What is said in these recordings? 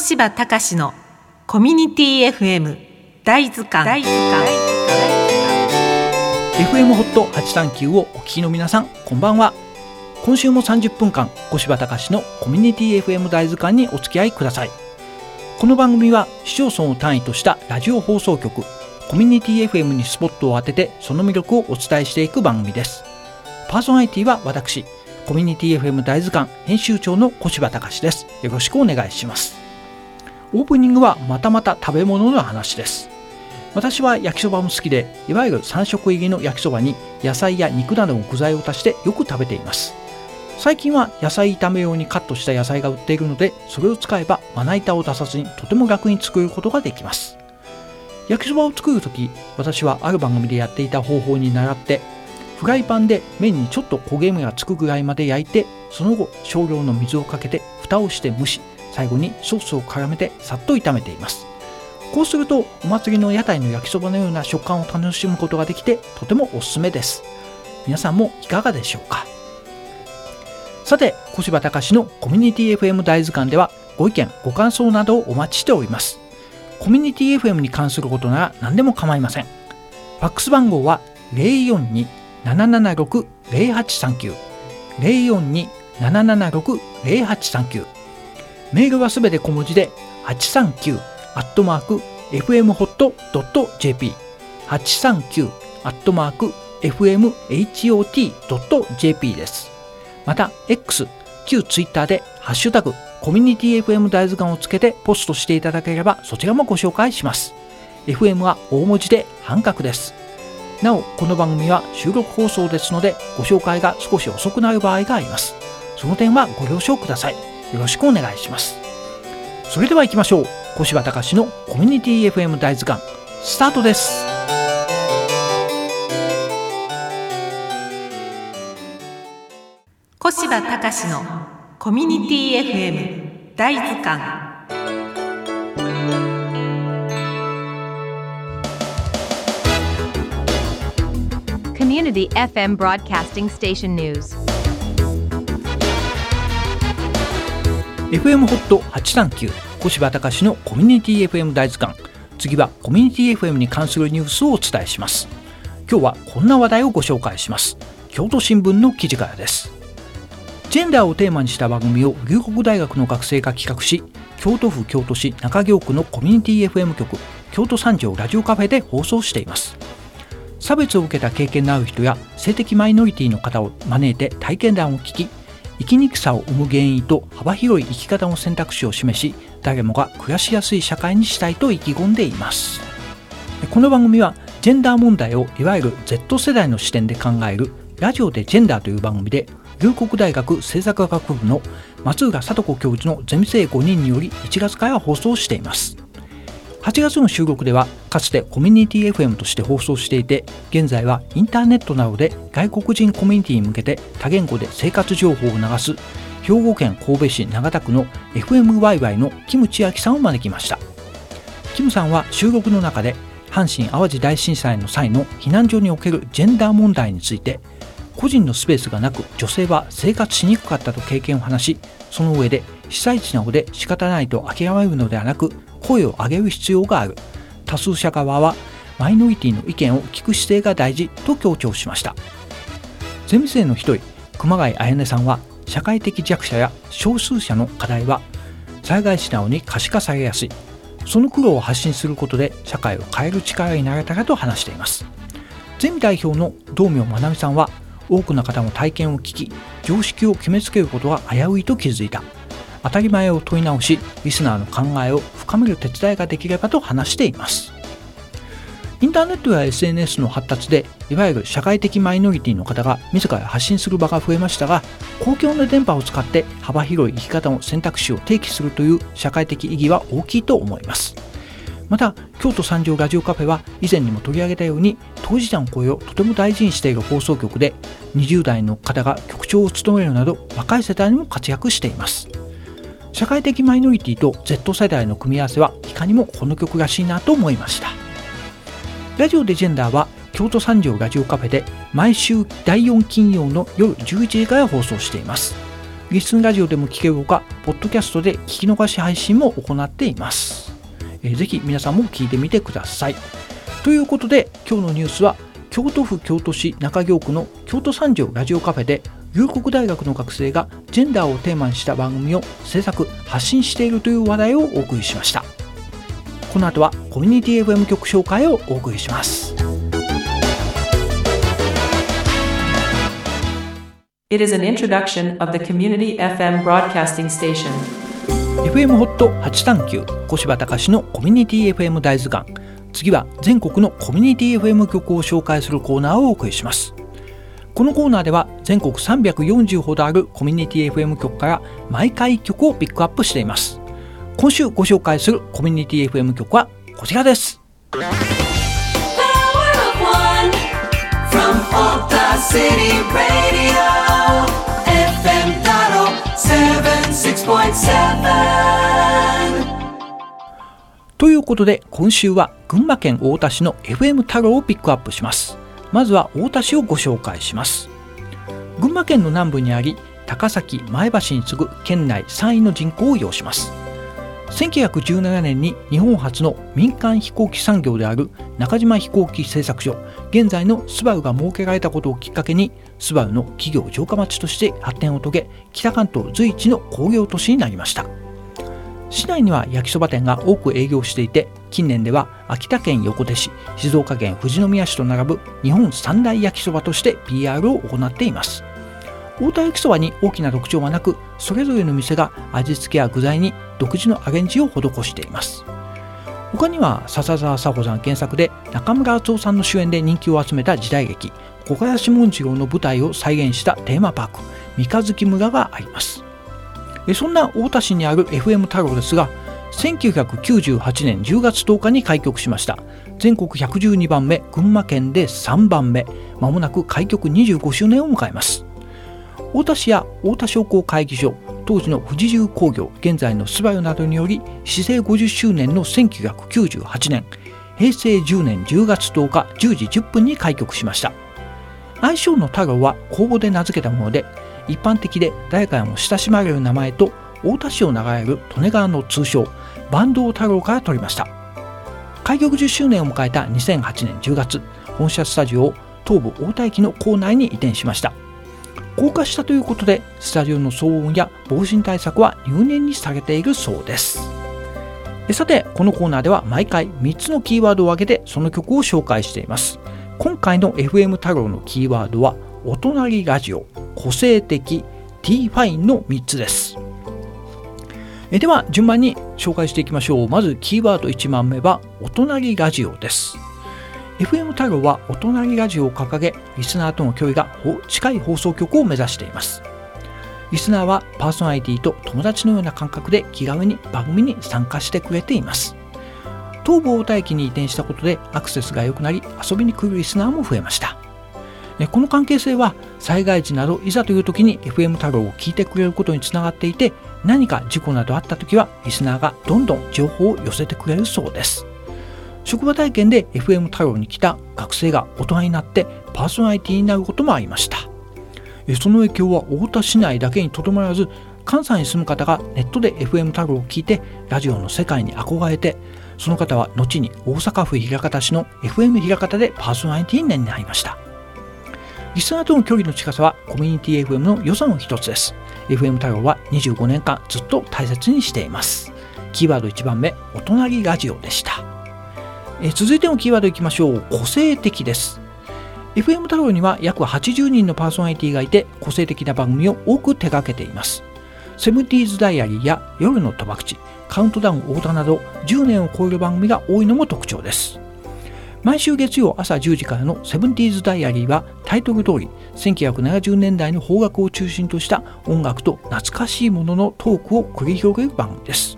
小柴隆のコミュニティ FM 大図鑑。大図鑑。FM ホット839をお聞きの皆さんこんばんは。今週も30分間小柴隆のコミュニティ FM 大図鑑にお付き合いください。この番組は市町村を単位としたラジオ放送局コミュニティ FM にスポットを当ててその魅力をお伝えしていく番組です。パーソナリティは私コミュニティ FM 大図鑑編集長の小柴隆です。よろしくお願いします。オープニングはまたまた食べ物の話です。私は焼きそばも好きでいわゆる3色入りの焼きそばに野菜や肉などの具材を足してよく食べています。最近は野菜炒め用にカットした野菜が売っているのでそれを使えばまな板を出さずにとても楽に作ることができます。焼きそばを作るとき私はある番組でやっていた方法に倣ってフライパンで麺にちょっと焦げ目がつくぐらいまで焼いてその後少量の水をかけて蓋をして蒸し最後にソースを絡めてさっと炒めています。こうするとお祭りの屋台の焼きそばのような食感を楽しむことができてとてもおすすめです。皆さんもいかがでしょうか？さて小柴隆のコミュニティ FM 大図鑑ではご意見ご感想などをお待ちしております。コミュニティ FM に関することなら何でも構いません。ファックス番号は042 776-0839 042-776-0839メールはすべて小文字で839アットマーク fmhot.jp 839アットマーク fmhot.jp です。また X 旧 Twitter でハッシュタグコミュニティ FM 大図鑑をつけてポストしていただければそちらもご紹介します。FM は大文字で半角です。なおこの番組は収録放送ですのでご紹介が少し遅くなる場合があります。その点はご了承ください。よろしくお願いします。それでは行きましょう。小柴隆のコミュニティ FM 大図鑑スタートです。小柴隆のコミュニティ FM 大図鑑。Community FM Broadcasting Station News. FM ホット839小柴隆のコミュニティ FM 大図鑑。次はコミュニティ FM に関するニュースをお伝えします。今日はこんな話題をご紹介します。京都新聞の記事からです。ジェンダーをテーマにした番組を龍谷大学の学生が企画し京都府京都市中京区のコミュニティ FM 局京都三条ラジオカフェで放送しています。差別を受けた経験のある人や性的マイノリティの方を招いて体験談を聞き生きにくさを生む原因と幅広い生き方の選択肢を示し誰もが暮らしやすい社会にしたいと意気込んでいます。この番組はジェンダー問題をいわゆる Z 世代の視点で考えるラジオでジェンダーという番組で龍谷大学政策学部の松浦聡子教授のゼミ生5人により1月から放送しています。8月の収録ではかつてコミュニティ FM として放送していて現在はインターネットなどで外国人コミュニティに向けて多言語で生活情報を流す兵庫県神戸市長田区の FMYY のキム千秋さんを招きました。キムさんは収録の中で阪神・淡路大震災の際の避難所におけるジェンダー問題について個人のスペースがなく女性は生活しにくかったと経験を話しその上で被災地などで仕方ないと諦めるのではなく声を上げる必要がある。多数者側はマイノリティの意見を聞く姿勢が大事と強調しました。ゼミ生の一人熊谷彩音さんは社会的弱者や少数者の課題は災害時などに可視化されやすい。その苦労を発信することで社会を変える力になれたらと話しています。ゼミ代表の道明まなみさんは多くの方の体験を聞き常識を決めつけることは危ういと気づいた。当たり前を問い直しリスナーの考えを深める手伝いができればと話しています。インターネットや SNS の発達でいわゆる社会的マイノリティの方が自ら発信する場が増えましたが公共の電波を使って幅広い生き方の選択肢を提起するという社会的意義は大きいと思います。また京都三条ラジオカフェは以前にも取り上げたように当事者の声をとても大事にしている放送局で20代の方が局長を務めるなど若い世代にも活躍しています。社会的マイノリティと Z 世代の組み合わせはいかにもこの曲らしいなと思いました。ラジオでジェンダーは京都三条ラジオカフェで毎週第4金曜の夜11時から放送しています。リスンラジオでも聞けるほかポッドキャストで聞き逃し配信も行っています、えーぜひ皆さんも聞いてみてください。ということで今日のニュースは京都府京都市中京区の京都三条ラジオカフェで龍谷大学の学生がジェンダーをテーマにした番組を制作発信しているという話題をお送りしました。この後はコミュニティ FM 曲紹介をお送りします。It is an introduction of the Community FM broadcasting station. FM ホット839小柴隆のコミュニティ FM 大図鑑次は全国のコミュニティ FM 曲を紹介するコーナーをお送りしますこのコーナーでは全国340ほどあるコミュニティ FM 局から毎回1曲をピックアップしています今週ご紹介するコミュニティ FM 局はこちらです Power of one from Alta City Radio. FM Taro 76.7. ということで今週は群馬県太田市の FM 太郎をピックアップしますまずは太田市をご紹介します。群馬県の南部にあり高崎前橋に次ぐ県内3位の人口を要します。1917年に日本初の民間飛行機産業である中島飛行機製作所現在のスバルが設けられたことをきっかけにスバルの企業城下町として発展を遂げ北関東随一の工業都市になりました。市内には焼きそば店が多く営業していて近年では秋田県横手市静岡県富士宮市と並ぶ日本三大焼きそばとして PR を行っています。太田焼きそばに大きな特徴はなくそれぞれの店が味付けや具材に独自のアレンジを施しています。他には笹沢佐穂さん原作で中村敦夫さんの主演で人気を集めた時代劇小林紋次郎の舞台を再現したテーマパーク三日月村があります。そんな太田市にある FM 太郎ですが1998年10月10日に開局しました。全国112番目群馬県で3番目。まもなく開局25周年を迎えます。太田市や太田商工会議所当時の富士重工業現在のスバルなどにより市政50周年の1998年。平成10年10月10日10時10分に開局しました。愛称の太郎は公募で名付けたもので一般的で誰からも親しまれる名前と太田市を流れる利根川の通称坂東太郎から取りました。開局10周年を迎えた2008年10月本社スタジオを東武太田駅の構内に移転しました。高架したということでスタジオの騒音や防振対策は入念にされているそうです。さてこのコーナーでは毎回3つのキーワードを挙げてその曲を紹介しています。今回の FM 太郎のキーワードはお隣ラジオ個性的 T ファインの3つです。えでは順番に紹介していきましょう。まずキーワード1番目はお隣ラジオです。FM 太郎はお隣ラジオを掲げリスナーとの距離が近い放送局を目指しています。リスナーはパーソナリティと友達のような感覚で気軽に番組に参加してくれています。東武太田駅に移転したことでアクセスが良くなり遊びに来るリスナーも増えました。この関係性は災害時などいざという時に FM 太郎を聞いてくれることにつながっていて何か事故などあった時はリスナーがどんどん情報を寄せてくれるそうです。職場体験で FM 太郎に来た学生が大人になってパーソナリティになることもありました。その影響は太田市内だけにとどまらず関西に住む方がネットで FM 太郎を聞いてラジオの世界に憧れてその方は後に大阪府枚方市の FM 枚方でパーソナリティになりました。リスナーとの距離の近さはコミュニティ FM の良さの一つです。FM 太郎は25年間ずっと大切にしています。キーワード1番目お隣ラジオでした。え続いてのキーワードいきましょう。個性的です。FM 太郎には約80人のパーソナリティがいて個性的な番組を多く手掛けています。セブンティーズダイアリーや夜の賭博地カウントダウン太田など10年を超える番組が多いのも特徴です。毎週月曜朝10時からのセブンティーズダイアリーはタイトル通り1970年代の邦楽を中心とした音楽と懐かしいもののトークを繰り広げる番組です。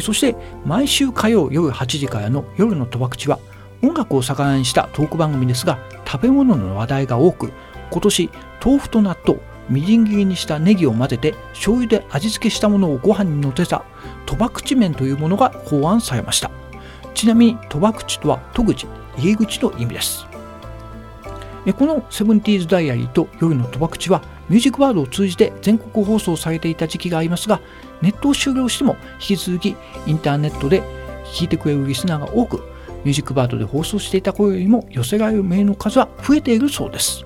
そして毎週火曜夜8時からの夜の賭博地は音楽を盛んにしたトーク番組ですが食べ物の話題が多く今年豆腐と納豆みじん切りにしたネギを混ぜて醤油で味付けしたものをご飯にのせた賭博地麺というものが考案されました。ちなみに賭博地とは戸口入り口の意味です。このセブンティーズダイアリーと夜の賭博地はミュージックバードを通じて全国放送されていた時期がありますがネットを終了しても引き続きインターネットで聴いてくれるリスナーが多くミュージックバードで放送していた頃よりも寄せられるメールの数は増えているそうです。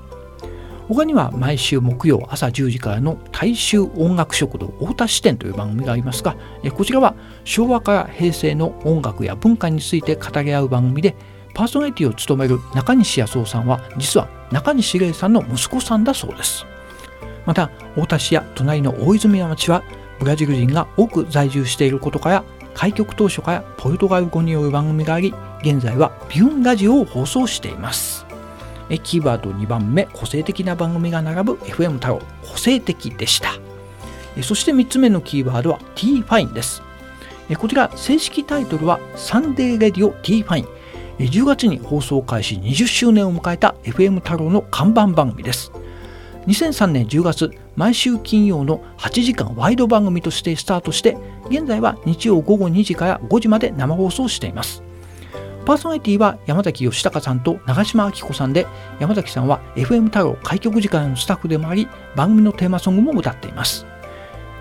他には毎週木曜朝10時からの大衆音楽食堂太田支店という番組がありますがこちらは昭和から平成の音楽や文化について語り合う番組でパーソナリティを務める中西康夫さんは実は中西礼さんの息子さんだそうです。また太田市や隣の大泉町はブラジル人が多く在住していることから開局当初からポルトガル語による番組があり現在はビューンラジオを放送しています。キーワード2番目個性的な番組が並ぶ FM 太郎個性的でした。そして3つ目のキーワードは T ファインです。こちら正式タイトルはサンデーレディオ T ファイン。10月に放送開始20周年を迎えた FM 太郎の看板番組です。2003年10月毎週金曜の8時間ワイド番組としてスタートして現在は日曜午後2時から5時まで生放送しています。パーソナリティは山崎義孝さんと長島明子さんで山崎さんは FM 太郎開局時間のスタッフでもあり番組のテーマソングも歌っています。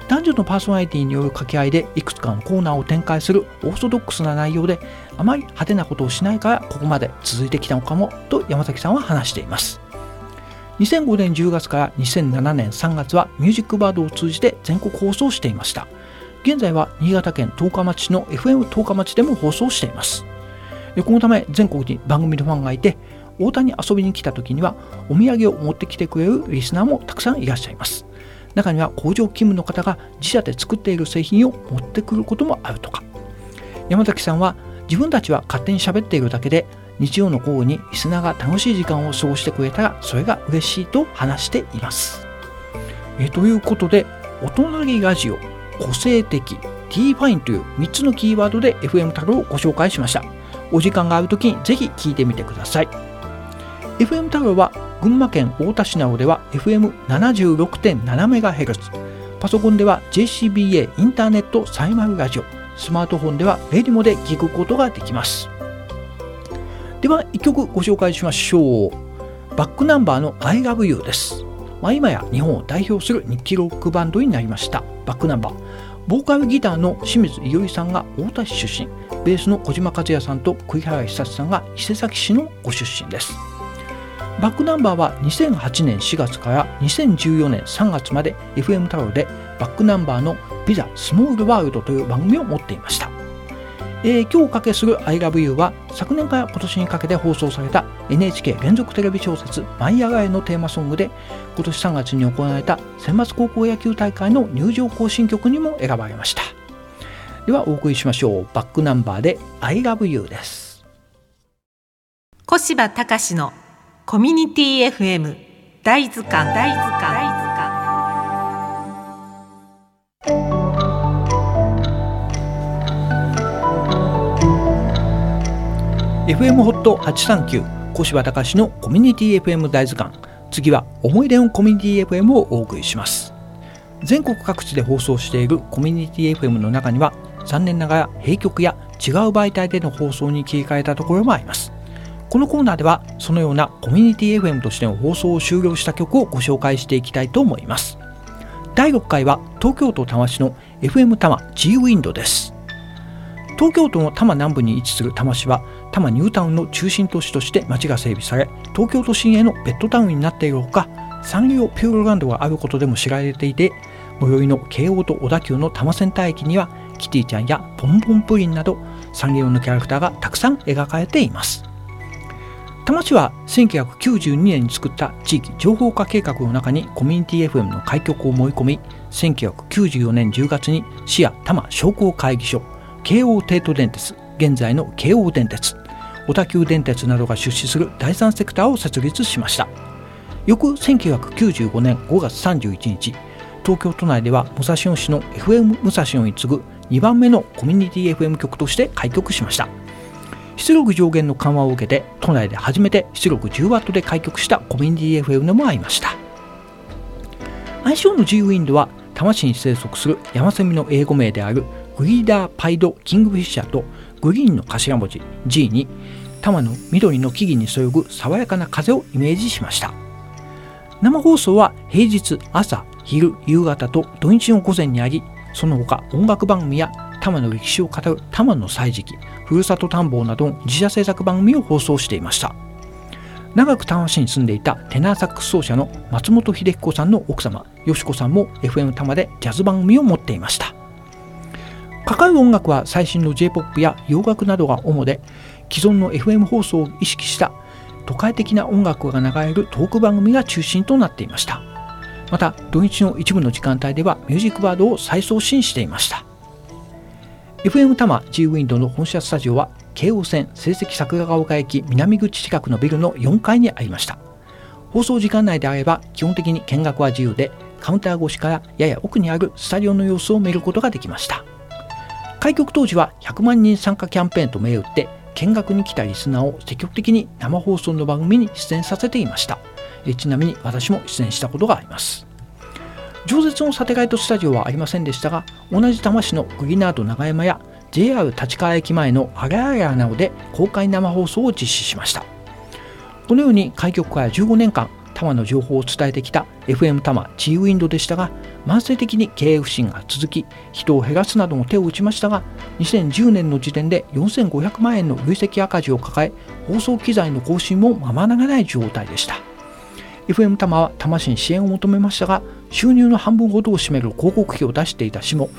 男女のパーソナリティによる掛け合いでいくつかのコーナーを展開するオーソドックスな内容であまり派手なことをしないからここまで続いてきたのかもと山崎さんは話しています。2005年10月から2007年3月はミュージックバードを通じて全国放送していました。現在は新潟県十日町の FM 十日町でも放送しています。このため全国に番組のファンがいて大田に遊びに来た時にはお土産を持ってきてくれるリスナーもたくさんいらっしゃいます。中には工場勤務の方が自社で作っている製品を持ってくることもあるとか。山崎さんは自分たちは勝手に喋っているだけで日曜の午後にリスナーが楽しい時間を過ごしてくれたらそれが嬉しいと話しています。えということでお隣ラジオ個性的 T ファインという3つのキーワードで FM 太郎をご紹介しました。お時間がある時にぜひ聞いてみてください。FM 太郎は群馬県太田市などでは FM76.7MHz パソコンでは JCBA インターネットサイマルラジオ。スマートフォンではレディモで聞くことができます。では1曲ご紹介しましょう。バックナンバーの I love you です。まあ、今や日本を代表する日記ロックバンドになりました。バックナンバー。ボーカルギターの清水伊織さんが太田市出身。ベースの小島和也さんと栗原久さんが伊勢崎市のご出身です。バックナンバーは2008年4月から2014年3月まで FM 太郎でバックナンバーのビザスモールワールドという番組を持っていました。えー、今日おかけする I love you は昨年から今年にかけて放送された NHK 連続テレビ小説「舞い上がれ」のテーマソングで今年3月に行われた選抜高校野球大会の入場行進曲にも選ばれました。ではお送りしましょう。バックナンバーで「I love you」です。小柴隆のコミュニティ FM 大図鑑大図鑑。大図鑑 FM ホット839小柴隆のコミュニティ FM 大図鑑。次は思い出のコミュニティ FM をお送りします。全国各地で放送しているコミュニティ FM の中には残念ながら閉局や違う媒体での放送に切り替えたところもあります。このコーナーではそのようなコミュニティ FM としての放送を終了した曲をご紹介していきたいと思います。第6回は東京都多摩市の FM 多摩 G ウィンドです。東京都の多摩南部に位置する多摩市は多摩ニュータウンの中心都市として街が整備され東京都心へのベッドタウンになっているほかサンリオピューロランドがあることでも知られていて最寄りの京王と小田急の多摩センター駅にはキティちゃんやポンポンプリンなどサンリオのキャラクターがたくさん描かれています。多摩市は1992年に作った地域情報化計画の中にコミュニティ FM の開局を盛り込み1994年10月に市や多摩商工会議所京王帝都電鉄現在の京王電鉄。小田急電鉄などが出資する第三セクターを設立しました。翌1995年5月31日東京都内では武蔵野市の FM 武蔵野に次ぐ2番目のコミュニティ FM 局として開局しました。出力上限の緩和を受けて都内で初めて出力 10W で開局したコミュニティ FM でもありました。相性の G ウィンドは多摩市に生息するヤマセミの英語名であるグリーダーパイドキングフィッシャーとグリーンの頭文字 G に多摩の緑の木々にそよぐ爽やかな風をイメージしました。生放送は平日朝昼夕方と土日の午前にありその他音楽番組や多摩の歴史を語る多摩の歳時記ふるさと探訪などの自社制作番組を放送していました。長く多摩市に住んでいたテナーサックス奏者の松本秀彦さんの奥様よしこさんも FM 多摩でジャズ番組を持っていました。かかる音楽は最新の J-POP や洋楽などが主で既存の FM 放送を意識した都会的な音楽が流れるトーク番組が中心となっていました。また土日の一部の時間帯ではミュージックバードを再送信していました。FM 多摩 G ウィンドの本社スタジオは京王線成績桜ヶ丘駅南口近くのビルの4階にありました。放送時間内であれば基本的に見学は自由でカウンター越しからやや奥にあるスタジオの様子を見ることができました。開局当時は100万人参加キャンペーンと銘打って見学に来たリスナーを積極的に生放送の番組に出演させていました。ちなみに私も出演したことがあります常設のサテライトスタジオはありませんでしたが同じ多摩市のグリナード長山や JR 立川駅前のあらあらなどで公開生放送を実施しました。このように開局から15年間多摩の情報を伝えてきた FM 多摩 G ウィンドでしたが慢性的に経営不振が続き人を減らすなどの手を打ちましたが2010年の時点で4500万円の累積赤字を抱え放送機材の更新もままならない状態でした。FM 多摩は多摩市に支援を求めましたが収入の半分ほどを占める広告費を出していた市も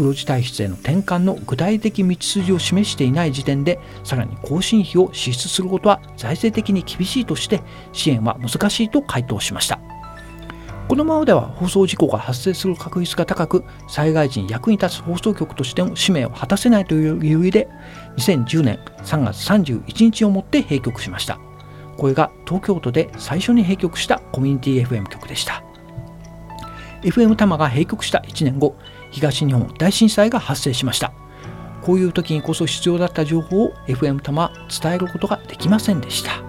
黒字体質への転換の具体的道筋を示していない時点でさらに更新費を支出することは財政的に厳しいとして支援は難しいと回答しました。このままでは放送事故が発生する確率が高く災害時に役に立つ放送局としての使命を果たせないという理由で2010年3月31日をもって閉局しました。これが東京都で最初に閉局したコミュニティ FM 局でした。FM 多摩が閉局した1年後東日本大震災が発生しました。こういう時にこそ必要だった情報を FM 多摩は伝えることができませんでした。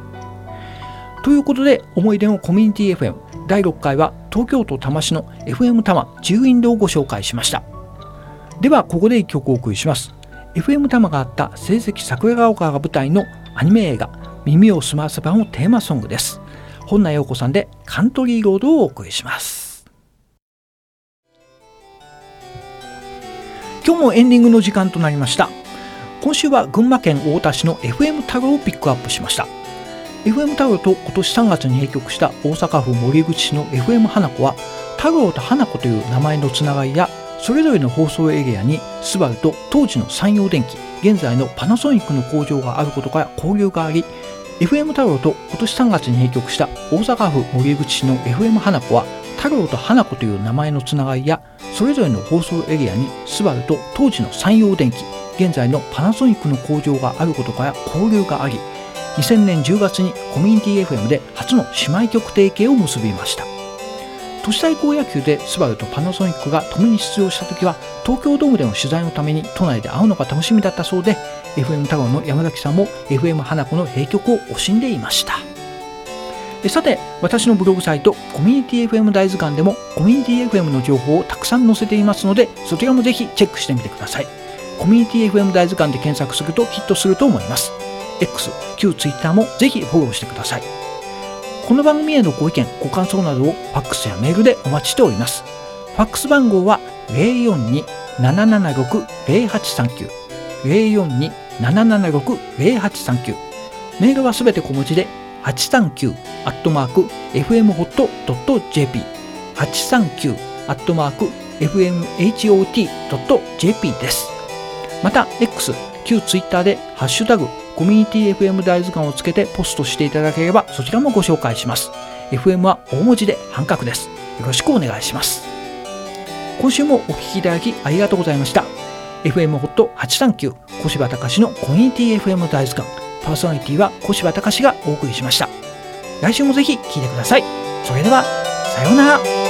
ということで思い出のコミュニティ FM 第6回は東京都多摩市の FM 多摩10ウィンドをご紹介しました。ではここで1曲お送りします。FM 多摩があった成績桜ヶ丘が舞台のアニメ映画耳をすませばのテーマソングです。本名陽子さんでカントリーロードをお送りします。今日もエンディングの時間となりました。今週は群馬県太田市の FM タロをピックアップしました。FM タロと今年3月に閉局した大阪府森口市の FM 花子は太郎と花子という名前のつながりやそれぞれの放送エリアにスバルと当時の山陽電機現在のパナソニックの工場があることから交流があり FM 太郎と今年3月に閉局した大阪府森口市の FM 花子は太郎と花子という名前のつながりやそれぞれの放送エリアにスバルと当時の山陽電機現在のパナソニックの工場があることから交流があり2000年10月にコミュニティ FM で初の姉妹局提携を結びました。都市対抗野球でスバルとパナソニックが共に出場した時は東京ドームでの取材のために都内で会うのが楽しみだったそうで FM 太郎の山崎さんも FM 花子の閉局を惜しんでいました。さて私のブログサイトコミュニティ FM 大図鑑でもコミュニティ FM の情報をたくさん載せていますのでそちらもぜひチェックしてみてください。コミュニティ FM 大図鑑で検索するとヒットすると思います。X、旧 Twitter もぜひフォローしてください。この番組へのご意見、ご感想などをファックスやメールでお待ちしております。ファックス番号は042-776-0839 776-0839メールはすべて小文字で839アットマーク fmhot.jp 839アットマーク fmhot.jp です。また X、旧 Twitter でハッシュタグコミュニティ FM 大図鑑をつけてポストしていただければそちらもご紹介します。FM は大文字で半角です。よろしくお願いします。今週もお聞きいただきありがとうございました。FM ホット839小柴隆のコミュニティ FM 大図鑑パーソナリティは小柴隆がお送りしました。来週もぜひ聞いてください。それでは、さようなら。